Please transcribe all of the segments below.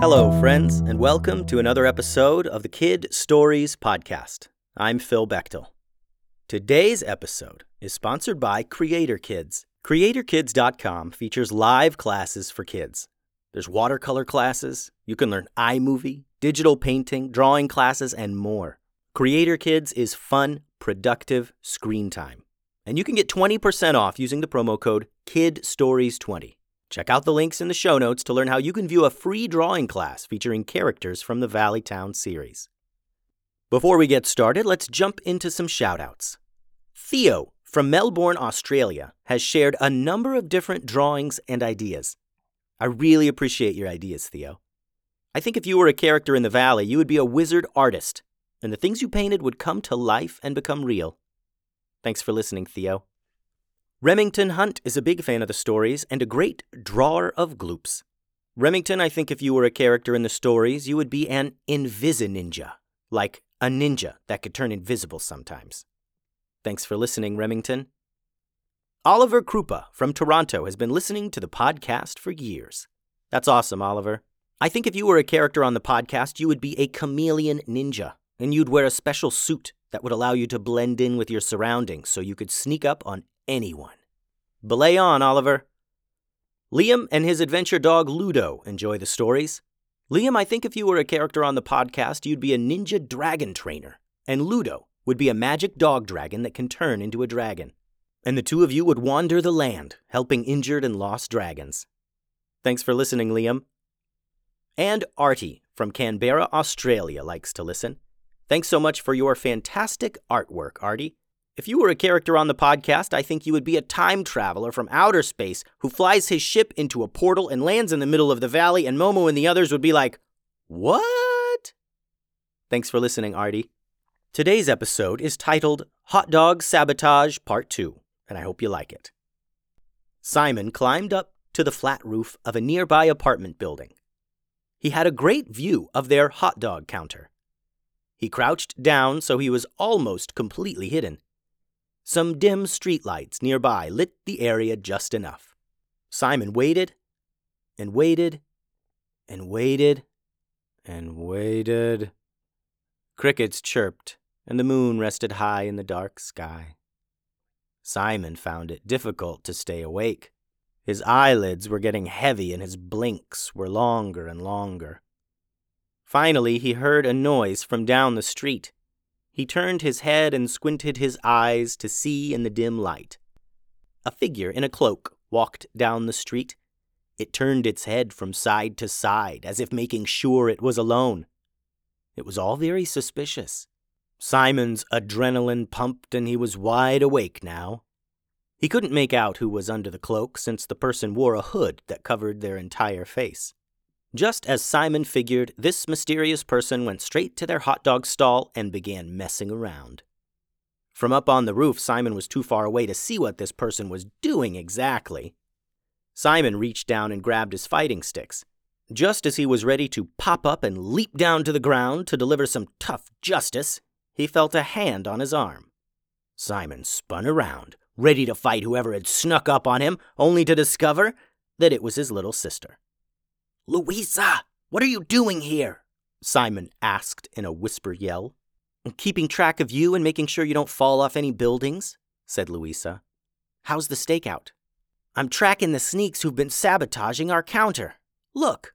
Hello, friends, and welcome to another episode of the Kid Stories Podcast. I'm Phil Bechtel. Today's episode is sponsored by Creator Kids. CreatorKids.com features live classes for kids. There's watercolor classes, you can learn iMovie, digital painting, drawing classes, and more. Creator Kids is fun, productive screen time. And you can get 20% off using the promo code KIDSTORIES20. Check out the links in the show notes to learn how you can view a free drawing class featuring characters from the Valley Town series. Before we get started, let's jump into some shoutouts. Theo from Melbourne, Australia, has shared a number of different drawings and ideas. I really appreciate your ideas, Theo. I think if you were a character in the Valley, you would be a wizard artist, and the things you painted would come to life and become real. Thanks for listening, Theo. Remington Hunt is a big fan of the stories and a great drawer of gloops. Remington, I think if you were a character in the stories, you would be an Invisi-Ninja, like a ninja that could turn invisible sometimes. Thanks for listening, Remington. Oliver Krupa from Toronto has been listening to the podcast for years. That's awesome, Oliver. I think if you were a character on the podcast, you would be a chameleon ninja, and you'd wear a special suit that would allow you to blend in with your surroundings so you could sneak up on anyone. Belay on, Oliver. Liam and his adventure dog Ludo enjoy the stories. Liam, I think if you were a character on the podcast, you'd be a ninja dragon trainer, and Ludo would be a magic dog dragon that can turn into a dragon. And the two of you would wander the land, helping injured and lost dragons. Thanks for listening, Liam. And Artie from Canberra, Australia likes to listen. Thanks so much for your fantastic artwork, Artie. If you were a character on the podcast, I think you would be a time traveler from outer space who flies his ship into a portal and lands in the middle of the valley, and Momo and the others would be like, What? Thanks for listening, Artie. Today's episode is titled Hot Dog Sabotage Part 2, and I hope you like it. Simon climbed up to the flat roof of a nearby apartment building. He had a great view of their hot dog counter. He crouched down so he was almost completely hidden. Some dim streetlights nearby lit the area just enough. Simon waited and waited and waited and waited. Crickets chirped, and the moon rested high in the dark sky. Simon found it difficult to stay awake. His eyelids were getting heavy and his blinks were longer and longer. Finally, he heard a noise from down the street. He turned his head and squinted his eyes to see in the dim light. A figure in a cloak walked down the street. It turned its head from side to side, as if making sure it was alone. It was all very suspicious. Simon's adrenaline pumped, and he was wide awake now. He couldn't make out who was under the cloak, since the person wore a hood that covered their entire face. Just as Simon figured, this mysterious person went straight to their hot dog stall and began messing around. From up on the roof, Simon was too far away to see what this person was doing exactly. Simon reached down and grabbed his fighting sticks. Just as he was ready to pop up and leap down to the ground to deliver some tough justice, he felt a hand on his arm. Simon spun around, ready to fight whoever had snuck up on him, only to discover that it was his little sister. Louisa, what are you doing here? Simon asked in a whisper yell. I'm keeping track of you and making sure you don't fall off any buildings, said Louisa. How's the stakeout? I'm tracking the sneaks who've been sabotaging our counter. Look.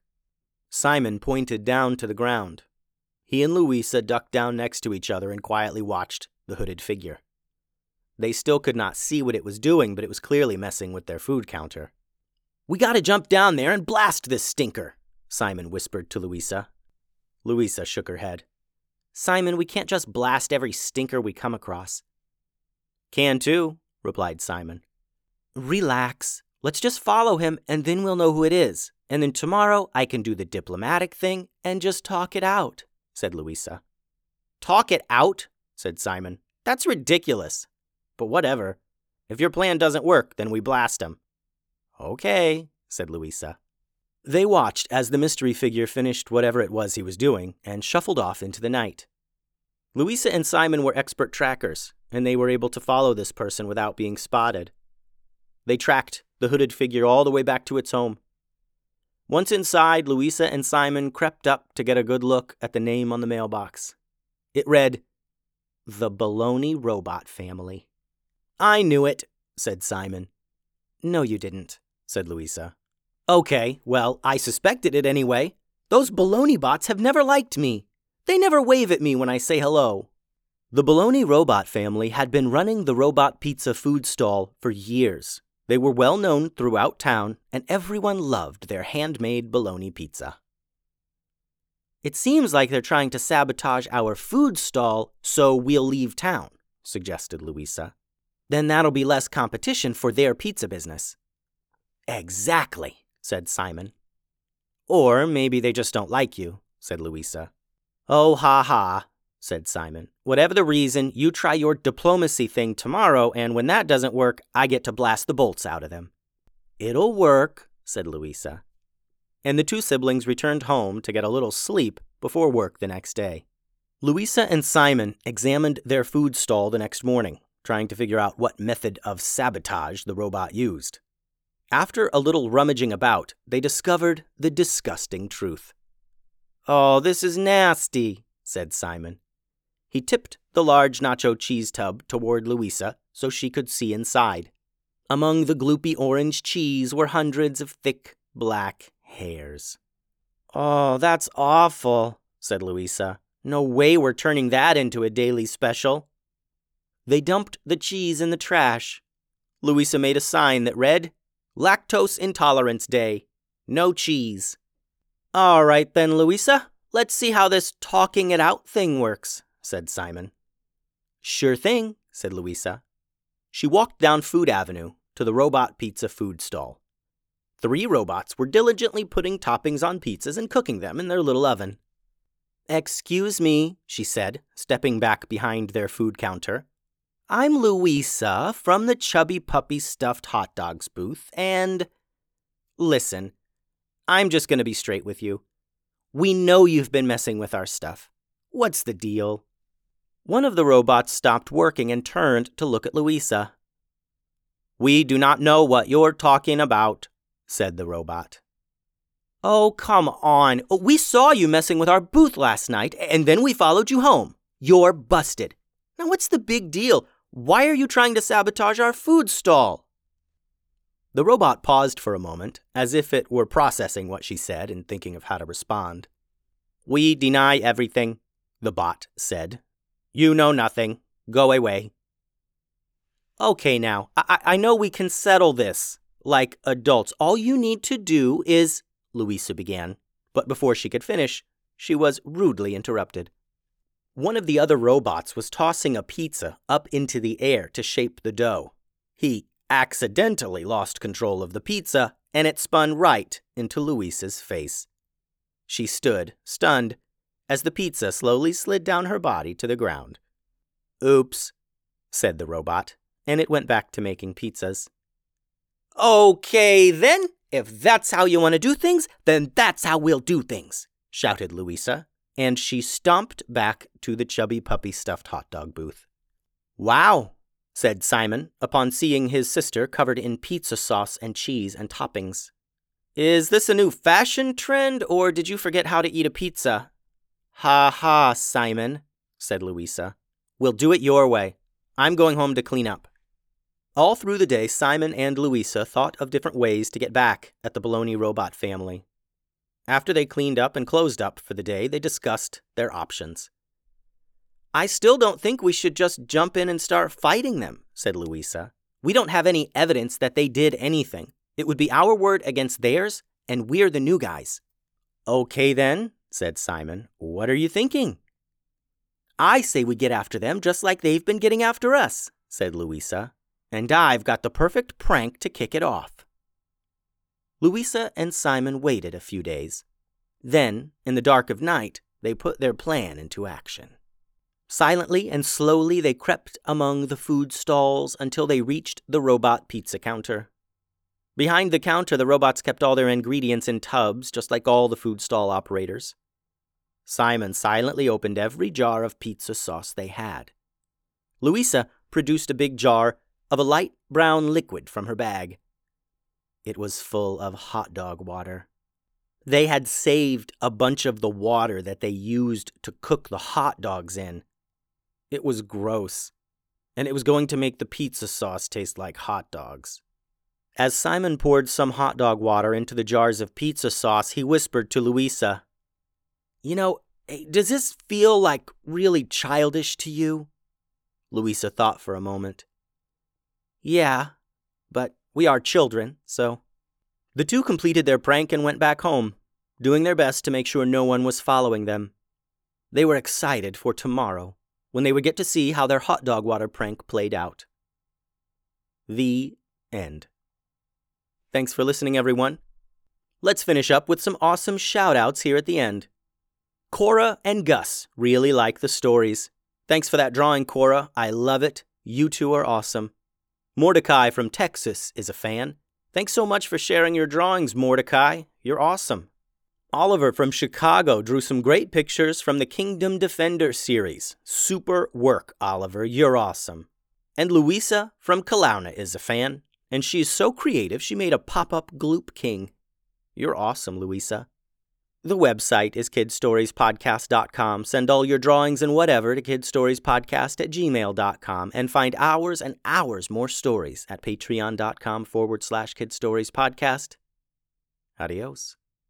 Simon pointed down to the ground. He and Louisa ducked down next to each other and quietly watched the hooded figure. They still could not see what it was doing, but it was clearly messing with their food counter. We gotta jump down there and blast this stinker, Simon whispered to Louisa. Louisa shook her head. Simon, we can't just blast every stinker we come across. Can too, replied Simon. Relax. Let's just follow him and then we'll know who it is. And then tomorrow I can do the diplomatic thing and just talk it out, said Louisa. Talk it out? said Simon. That's ridiculous. But whatever. If your plan doesn't work, then we blast him. Okay, said Louisa. They watched as the mystery figure finished whatever it was he was doing and shuffled off into the night. Louisa and Simon were expert trackers, and they were able to follow this person without being spotted. They tracked the hooded figure all the way back to its home. Once inside, Louisa and Simon crept up to get a good look at the name on the mailbox. It read, The Baloney Robot Family. I knew it, said Simon. No, you didn't, said Louisa. Okay, well, I suspected it anyway. Those baloney bots have never liked me. They never wave at me when I say hello. The Baloney robot family had been running the robot pizza food stall for years. They were well known throughout town, and everyone loved their handmade bologna pizza. It seems like they're trying to sabotage our food stall so we'll leave town, suggested Louisa. Then that'll be less competition for their pizza business. Exactly, said Simon. Or maybe they just don't like you, said Louisa. Oh, ha ha, said Simon. Whatever the reason, you try your diplomacy thing tomorrow, and when that doesn't work, I get to blast the bolts out of them. It'll work, said Louisa. And the two siblings returned home to get a little sleep before work the next day. Louisa and Simon examined their food stall the next morning trying to figure out what method of sabotage the robot used. After a little rummaging about, they discovered the disgusting truth. Oh, this is nasty, said Simon. He tipped the large nacho cheese tub toward Louisa so she could see inside. Among the gloopy orange cheese were hundreds of thick black hairs. Oh, that's awful, said Louisa. No way we're turning that into a daily special. They dumped the cheese in the trash. Louisa made a sign that read, Lactose Intolerance Day. No cheese. All right then, Louisa. Let's see how this talking it out thing works, said Simon. Sure thing, said Louisa. She walked down Food Avenue to the robot pizza food stall. Three robots were diligently putting toppings on pizzas and cooking them in their little oven. Excuse me, she said, stepping back behind their food counter. I'm Louisa from the Chubby Puppy Stuffed Hot Dogs booth, and listen, I'm just going to be straight with you. We know you've been messing with our stuff. What's the deal? One of the robots stopped working and turned to look at Louisa. We do not know what you're talking about, said the robot. Oh, come on. Oh, we saw you messing with our booth last night, and then we followed you home. You're busted. Now, what's the big deal? Why are you trying to sabotage our food stall? The robot paused for a moment, as if it were processing what she said and thinking of how to respond. We deny everything, the bot said. You know nothing. Go away. Okay, now, I, I know we can settle this. Like adults, all you need to do is. Louisa began, but before she could finish, she was rudely interrupted. One of the other robots was tossing a pizza up into the air to shape the dough. He accidentally lost control of the pizza, and it spun right into Louisa's face. She stood, stunned, as the pizza slowly slid down her body to the ground. Oops, said the robot, and it went back to making pizzas. Okay, then, if that's how you want to do things, then that's how we'll do things, shouted Louisa, and she stomped back to the chubby puppy stuffed hot dog booth. Wow, said Simon upon seeing his sister covered in pizza sauce and cheese and toppings. Is this a new fashion trend, or did you forget how to eat a pizza? Ha ha, Simon, said Louisa. We'll do it your way. I'm going home to clean up. All through the day, Simon and Louisa thought of different ways to get back at the Baloney robot family. After they cleaned up and closed up for the day, they discussed their options. I still don't think we should just jump in and start fighting them, said Louisa. We don't have any evidence that they did anything. It would be our word against theirs, and we're the new guys. Okay, then, said Simon. What are you thinking? I say we get after them just like they've been getting after us, said Louisa. And I've got the perfect prank to kick it off. Louisa and Simon waited a few days. Then, in the dark of night, they put their plan into action. Silently and slowly they crept among the food stalls until they reached the robot pizza counter. Behind the counter, the robots kept all their ingredients in tubs, just like all the food stall operators. Simon silently opened every jar of pizza sauce they had. Louisa produced a big jar of a light brown liquid from her bag. It was full of hot dog water. They had saved a bunch of the water that they used to cook the hot dogs in. It was gross, and it was going to make the pizza sauce taste like hot dogs. As Simon poured some hot dog water into the jars of pizza sauce, he whispered to Louisa, You know, eh, does this feel like really childish to you? Louisa thought for a moment. Yeah, but we are children, so. The two completed their prank and went back home, doing their best to make sure no one was following them. They were excited for tomorrow, when they would get to see how their hot dog water prank played out. The end. Thanks for listening, everyone. Let's finish up with some awesome shout-outs here at the end. Cora and Gus really like the stories. Thanks for that drawing, Cora. I love it. You two are awesome. Mordecai from Texas is a fan. Thanks so much for sharing your drawings, Mordecai. You're awesome. Oliver from Chicago drew some great pictures from the Kingdom Defender series. Super work, Oliver. You're awesome. And Louisa from Kelowna is a fan and she's so creative she made a pop up Gloop King. You're awesome, Louisa. The website is kidstoriespodcast.com. Send all your drawings and whatever to kidstoriespodcast at gmail.com and find hours and hours more stories at patreon.com forward slash kidstoriespodcast. Adios.